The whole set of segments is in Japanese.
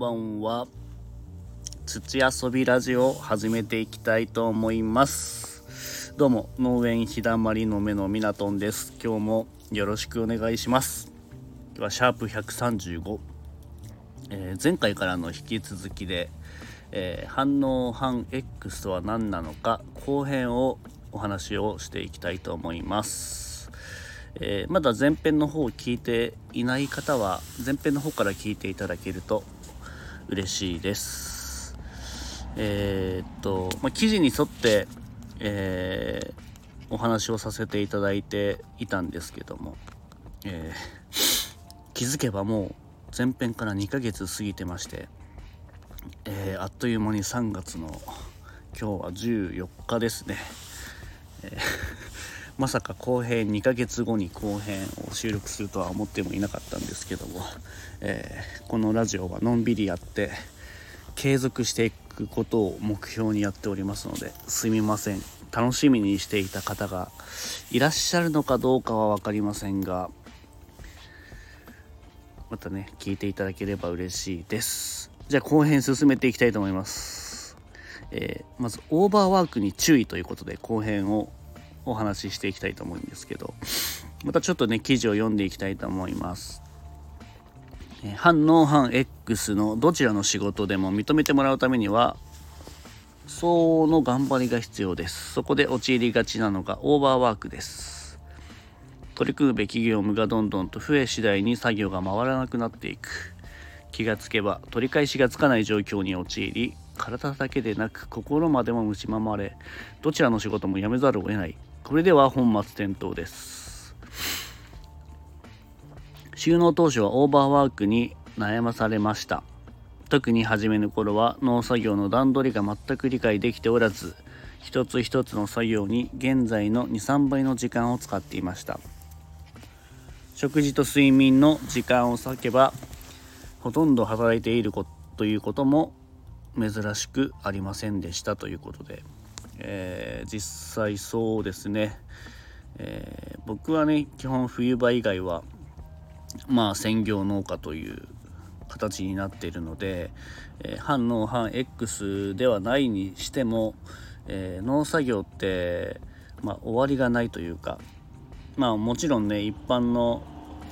ばんは。土遊びラジオを始めていきたいと思います。どうも農園ひだまりの目のみなとんです。今日もよろしくお願いします。今日はシャープ135、えー、前回からの引き続きで、えー、反応反 X とは何なのか後編をお話をしていきたいと思います。えー、まだ前編の方を聞いていない方は前編の方から聞いていただけると嬉しいです。えー、っと、まあ、記事に沿って、えー、お話をさせていただいていたんですけども、え 気づけばもう前編から2ヶ月過ぎてまして、えあっという間に3月の今日は14日ですね、えまさか後編2ヶ月後に後編を収録するとは思ってもいなかったんですけども、えー、このラジオはのんびりやって継続していくことを目標にやっておりますのですみません。楽しみにしていた方がいらっしゃるのかどうかは分かりませんがまたね聞いていただければ嬉しいです。じゃあ後編進めていきたいと思います、えー、まずオーバーワークに注意ということで後編をお話ししていきたいと思うんですけどまたちょっとね記事を読んでいきたいと思います。反ノー反 X のどちらの仕事でも認めてもらうためには相応の頑張りが必要です。そこで陥りがちなのがオーバーワークです。取り組むべき業務がどんどんと増え次第に作業が回らなくなっていく。気がつけば取り返しがつかない状況に陥り体だけでなく心までも蝕まれどちらの仕事も辞めざるを得ない。これでは本末転倒です。収納当初はオーバーワークに悩まされました。特に初めの頃は農作業の段取りが全く理解できておらず一つ一つの作業に現在の23倍の時間を使っていました。食事と睡眠の時間を割けばほとんど働いているこということも珍しくありませんでしたということで。えー、実際そうですね、えー、僕はね基本冬場以外はまあ専業農家という形になっているので、えー、反農反 X ではないにしても、えー、農作業って、まあ、終わりがないというかまあもちろんね一般の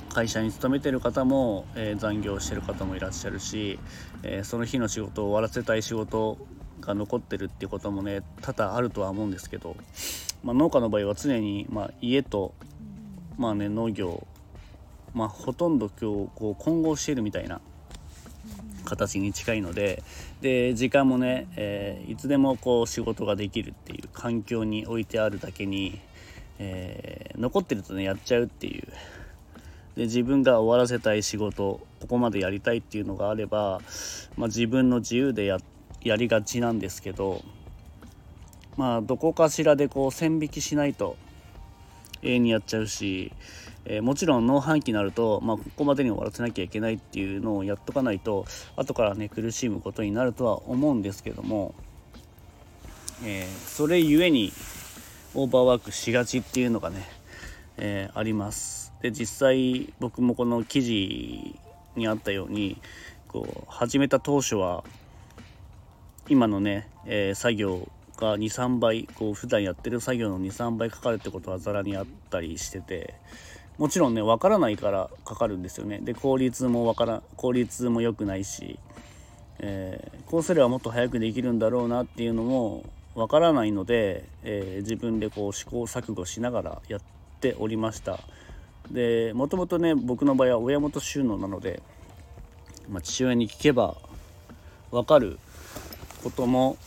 会社に勤めてる方も、えー、残業してる方もいらっしゃるし、えー、その日の仕事を終わらせたい仕事が残ってるっていうこともね多々あるとは思うんですけど、まあ、農家の場合は常に、まあ、家と、まあね、農業、まあ、ほとんど今日こう混合しているみたいな形に近いのでで時間もね、えー、いつでもこう仕事ができるっていう環境に置いてあるだけに、えー、残ってるとねやっちゃうっていう。で自分が終わらせたい仕事ここまでやりたいっていうのがあれば、まあ、自分の自由でやってやりがちなんですけどまあどこかしらでこう線引きしないと永遠にやっちゃうし、えー、もちろん農繁期になると、まあ、ここまでに終わらせなきゃいけないっていうのをやっとかないと後からね苦しむことになるとは思うんですけども、えー、それゆえにオーバーワークしがちっていうのがね、えー、あります。で実際僕もこの記事にあったようにこう始めた当初は今のね、えー、作業が23倍こう普段やってる作業の23倍かかるってことはざらにあったりしててもちろんね分からないからかかるんですよね。で効率もわから効率も良くないし、えー、こうすればもっと早くできるんだろうなっていうのもわからないので、えー、自分でこう試行錯誤しながらやっておりました。でもともとね僕の場合は親元収納なので、まあ、父親に聞けば分かることも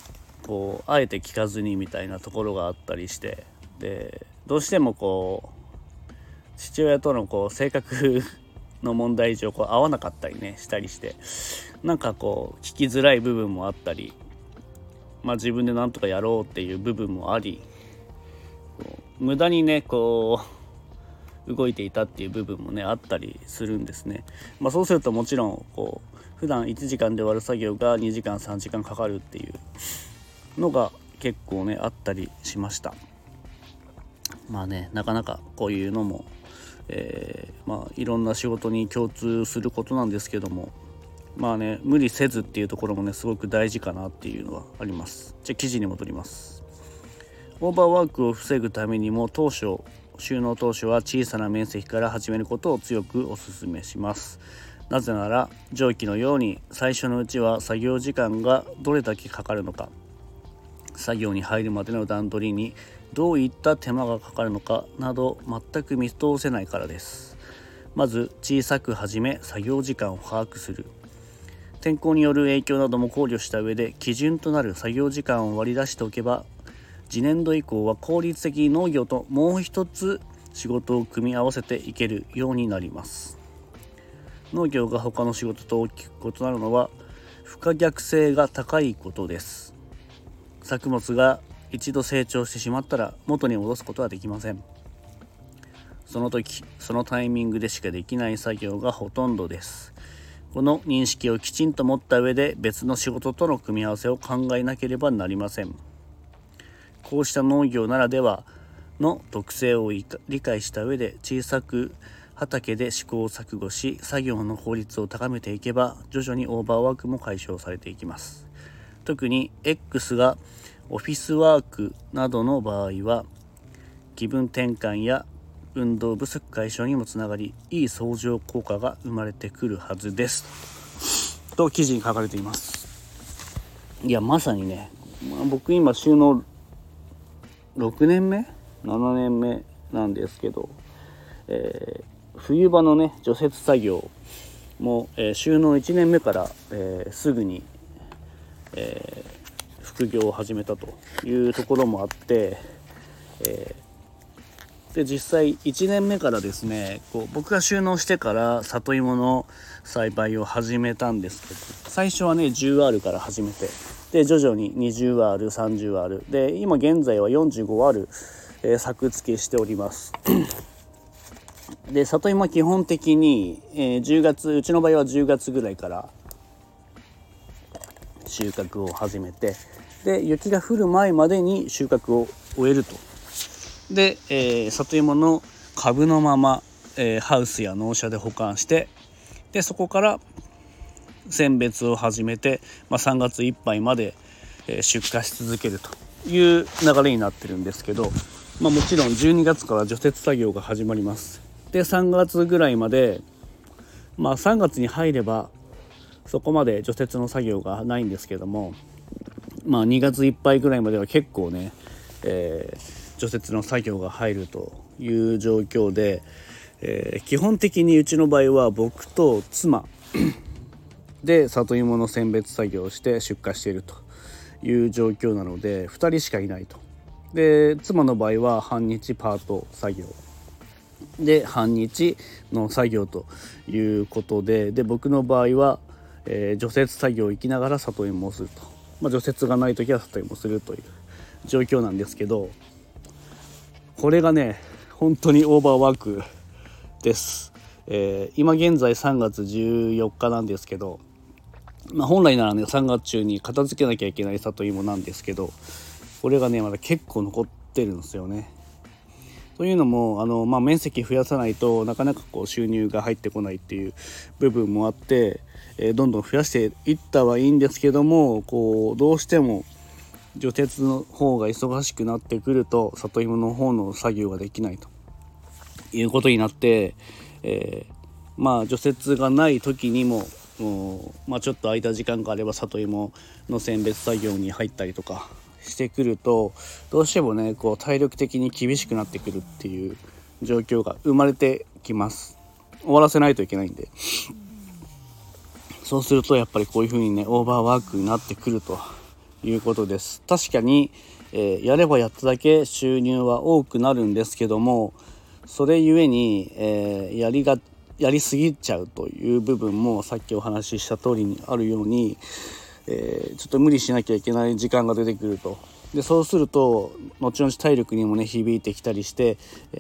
こうあえて聞かずにみたいなところがあったりしてでどうしてもこう父親とのこう性格の問題上こう合わなかったりねしたりしてなんかこう聞きづらい部分もあったりまあ自分でなんとかやろうっていう部分もあり無駄にねこう動いていたっていう部分もねあったりするんですね。まあ、そうするともちろんこう普段1時間で終わる作業が2時間3時間かかるっていうのが結構ねあったりしました。まあねなかなかこういうのも、えー、まあ、いろんな仕事に共通することなんですけども、まあね無理せずっていうところもねすごく大事かなっていうのはあります。じゃあ記事に戻ります。オーバーワークを防ぐためにも当初収納当初は小さな面積から始めることを強くお勧めします。なぜなら蒸気のように最初のうちは作業時間がどれだけかかるのか。作業に入るまでの段取りにどういった手間がかかるのかなど全く見通せないからです。まず小さく始め作業時間を把握する。天候による影響なども考慮した上で基準となる作業時間を割り出しておけば次年度以降は効率的に農業ともう一つ仕事を組み合わせていけるようになります。農業が他の仕事と大きく異なるのは不可逆性が高いことです。作物が一度成長してしまったら元に戻すことはできません。その時そのタイミングでしかできない作業がほとんどです。この認識をきちんと持った上で別の仕事との組み合わせを考えなければなりません。こうした農業ならではの特性を理解した上で小さく畑で試行錯誤し作業の効率を高めていけば徐々にオーバーワークも解消されていきます。特に X がオフィスワークなどの場合は気分転換や運動不足解消にもつながりいい相乗効果が生まれてくるはずです。と記事に書かれています。いやまさにね、まあ、僕今収納6年目？7年目なんですけど、え、冬場のね除雪作業も、えー、収納1年目から、えー、すぐに、え副業を始めたというところもあって、えで実際1年目からですねこう僕が収納してから里芋の栽培を始めたんですけど最初はね 10R から始めてで徐々に 20R30R で今現在は 45R、え、作付けしております。で里芋基本的に、えー、10月うちの場合は10月ぐらいから収穫を始めてで雪が降る前までに収穫を終えると。で、えー、里芋の株のまま、えー、ハウスや農舎で保管してでそこから選別を始めて、まあ、3月いっぱいまで、え、出荷し続けるという流れになってるんですけど、まあ、もちろん12月から除雪作業が始まります。で3月ぐらいまでまあ3月に入ればそこまで除雪の作業がないんですけどもまあ2月いっぱいぐらいまでは結構ね、えー除雪の作業が入るという状況で、えー、基本的にうちの場合は僕と妻 で里芋の選別作業をして出荷しているという状況なので2人しかいないと。で妻の場合は半日パート作業で半日の作業ということでで僕の場合は、えー、除雪作業を行きながら里芋をすると、まあ、除雪がない時は里芋をするという状況なんですけどこれがね本当にオーバーワークです、えー、今現在3月14日なんですけど、まあ、本来ならね3月中に片付けなきゃいけない里芋なんですけどこれがねまだ結構残ってるんですよね。というのもあの、まあ、面積増やさないとなかなかこう収入が入ってこないっていう部分もあって、えー、どんどん増やしていったはいいんですけどもこうどうしても除雪の方が忙しくなってくると里芋の方の作業ができないということになって、えー、まあ除雪がない時にもまあ、ちょっと空いた時間があれば里芋の選別作業に入ったりとかしてくるとどうしてもねこう体力的に厳しくなってくるっていう状況が生まれてきます。終わらせないといけないんで。そうするとやっぱりこういう風にねオーバーワークになってくるということです。確かに、えー、やればやっただけ収入は多くなるんですけどもそれゆえに、えー、やりがやりすぎちゃうという部分もさっきお話しした通りにあるように、えー、ちょっと無理しなきゃいけない時間が出てくると。でそうすると後々体力にもね響いてきたりして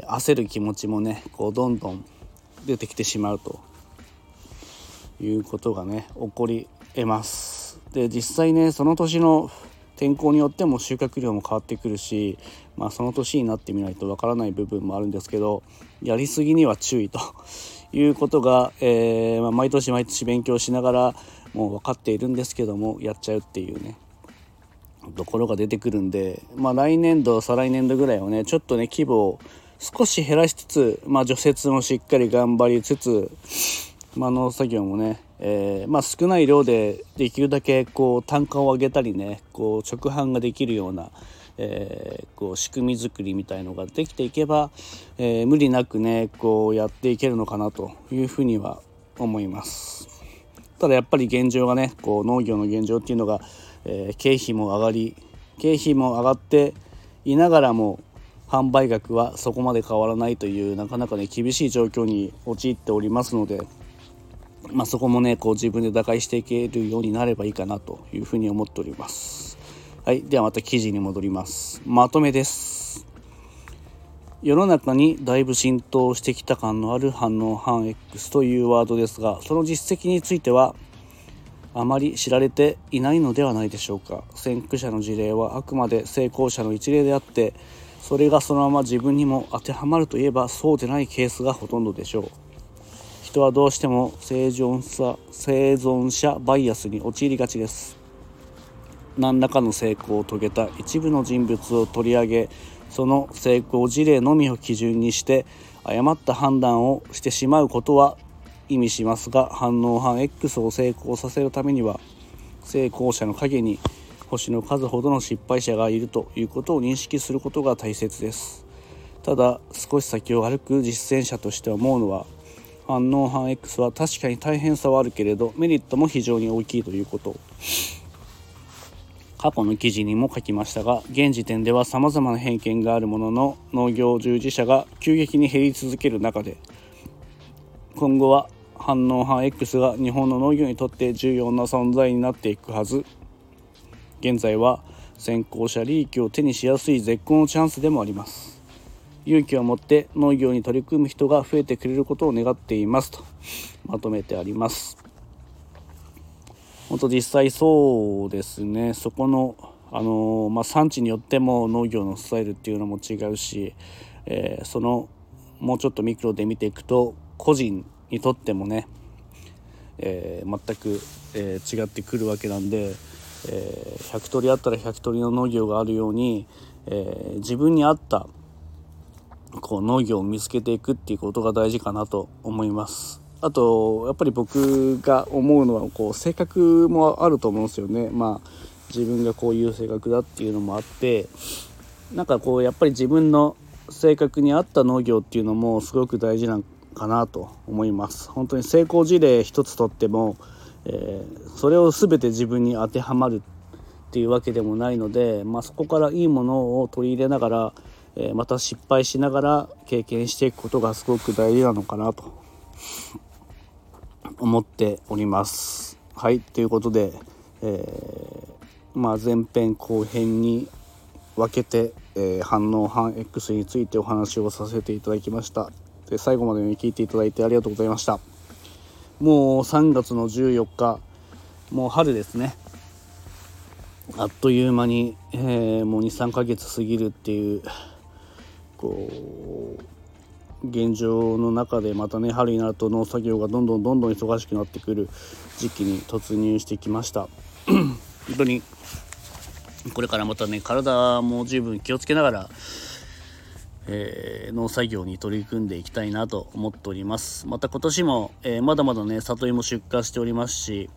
焦る気持ちもねこうどんどん出てきてしまうと。いうことがね起こり得ます。で実際ねその年の天候によっても収穫量も変わってくるし、まあ、その年になってみないとわからない部分もあるんですけどやりすぎには注意と。いうことが、えー、まあ、毎年毎年勉強しながらもう分かっているんですけどもやっちゃうっていうねところが出てくるんでまあ来年度再来年度ぐらいはねちょっとね規模を少し減らしつつ、まあ、除雪もしっかり頑張りつつ、まあ、農作業もね、えー、まあ、少ない量でできるだけこう単価を上げたりねこう直販ができるような、えー、こう仕組み作りみたいのができていけば、えー、無理なくねこうやっていけるのかなというふうには思います。ただやっぱり現状がねこう農業の現状っていうのが、え経費も上がり経費も上がっていながらも販売額はそこまで変わらないというなかなかね厳しい状況に陥っておりますので、まあ、そこもねこう自分で打開していけるようになればいいかなというふうに思っております。はい、ではまた記事に戻ります。まとめです。世の中にだいぶ浸透してきた感のある反応反 X というワードですがその実績についてはあまり知られていないのではないでしょうか。先駆者の事例はあくまで成功者の一例であってそれがそのまま自分にも当てはまるといえばそうでないケースがほとんどでしょう。人はどうしても生存者生存者バイアスに陥りがちです。何らかの成功を遂げた一部の人物を取り上げその成功事例のみを基準にして誤った判断をしてしまうことは意味しますが反応反 X を成功させるためには成功者の陰に星の数ほどの失敗者がいるということを認識することが大切です。ただ少し先を歩く実践者として思うのは反応反 X は確かに大変さはあるけれどメリットも非常に大きいということ。過去の記事にも書きましたが現時点ではさまざまな偏見があるものの農業従事者が急激に減り続ける中で今後は反応反 X が日本の農業にとって重要な存在になっていくはず。現在は先行者利益を手にしやすい絶好のチャンスでもあります。勇気を持って農業に取り組む人が増えてくれることを願っていますとまとめてあります。本当実際そうですねそこのあのまあ、産地によっても農業のスタイルっていうのも違うし、えー、そのもうちょっとミクロで見ていくと個人にとってもね、えー、全く、えー、違ってくるわけなんで、え、100通りあったら100通りの農業があるように、え、自分に合ったこう農業を見つけていくっていうことが大事かなと思います。あとやっぱり僕が思うのはこう性格もあると思うんですよね。まあ自分がこういう性格だっていうのもあってなんかこうやっぱり自分の性格に合った農業っていうのもすごく大事なんかなと思います。本当に成功事例一つとってもえー、それを全て自分に当てはまるっていうわけでもないので、まあ、そこからいいものを取り入れながら、えー、また失敗しながら経験していくことがすごく大事なのかなと思っております。はいということで、えー、まあ、前編後編に分けて、えー、反応反 X についてお話をさせていただきました。で最後まで聞いていただいてありがとうございました。もう3月の14日もう春ですねあっという間に、えー、もう23ヶ月過ぎるっていうこう現状の中でまたね春になると農作業がどんどんどんどん忙しくなってくる時期に突入してきました。本当にこれからまたね体も十分気をつけながらえー、農作業に取り組んでいきたいなと思っております。また今年も、えー、まだまだね里芋出荷しておりますし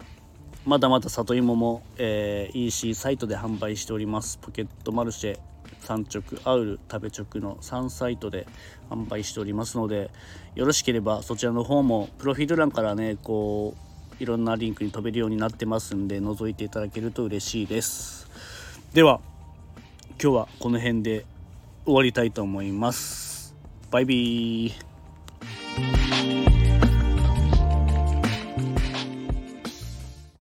まだまだ里芋も、えー、EC サイトで販売しておりますポケットマルシェ産直アウル食べ直の3サイトで販売しておりますのでよろしければそちらの方もプロフィール欄からねこういろんなリンクに飛べるようになってますんで覗いていただけると嬉しいですでは今日はこの辺で終わりたいと思います。バイビー。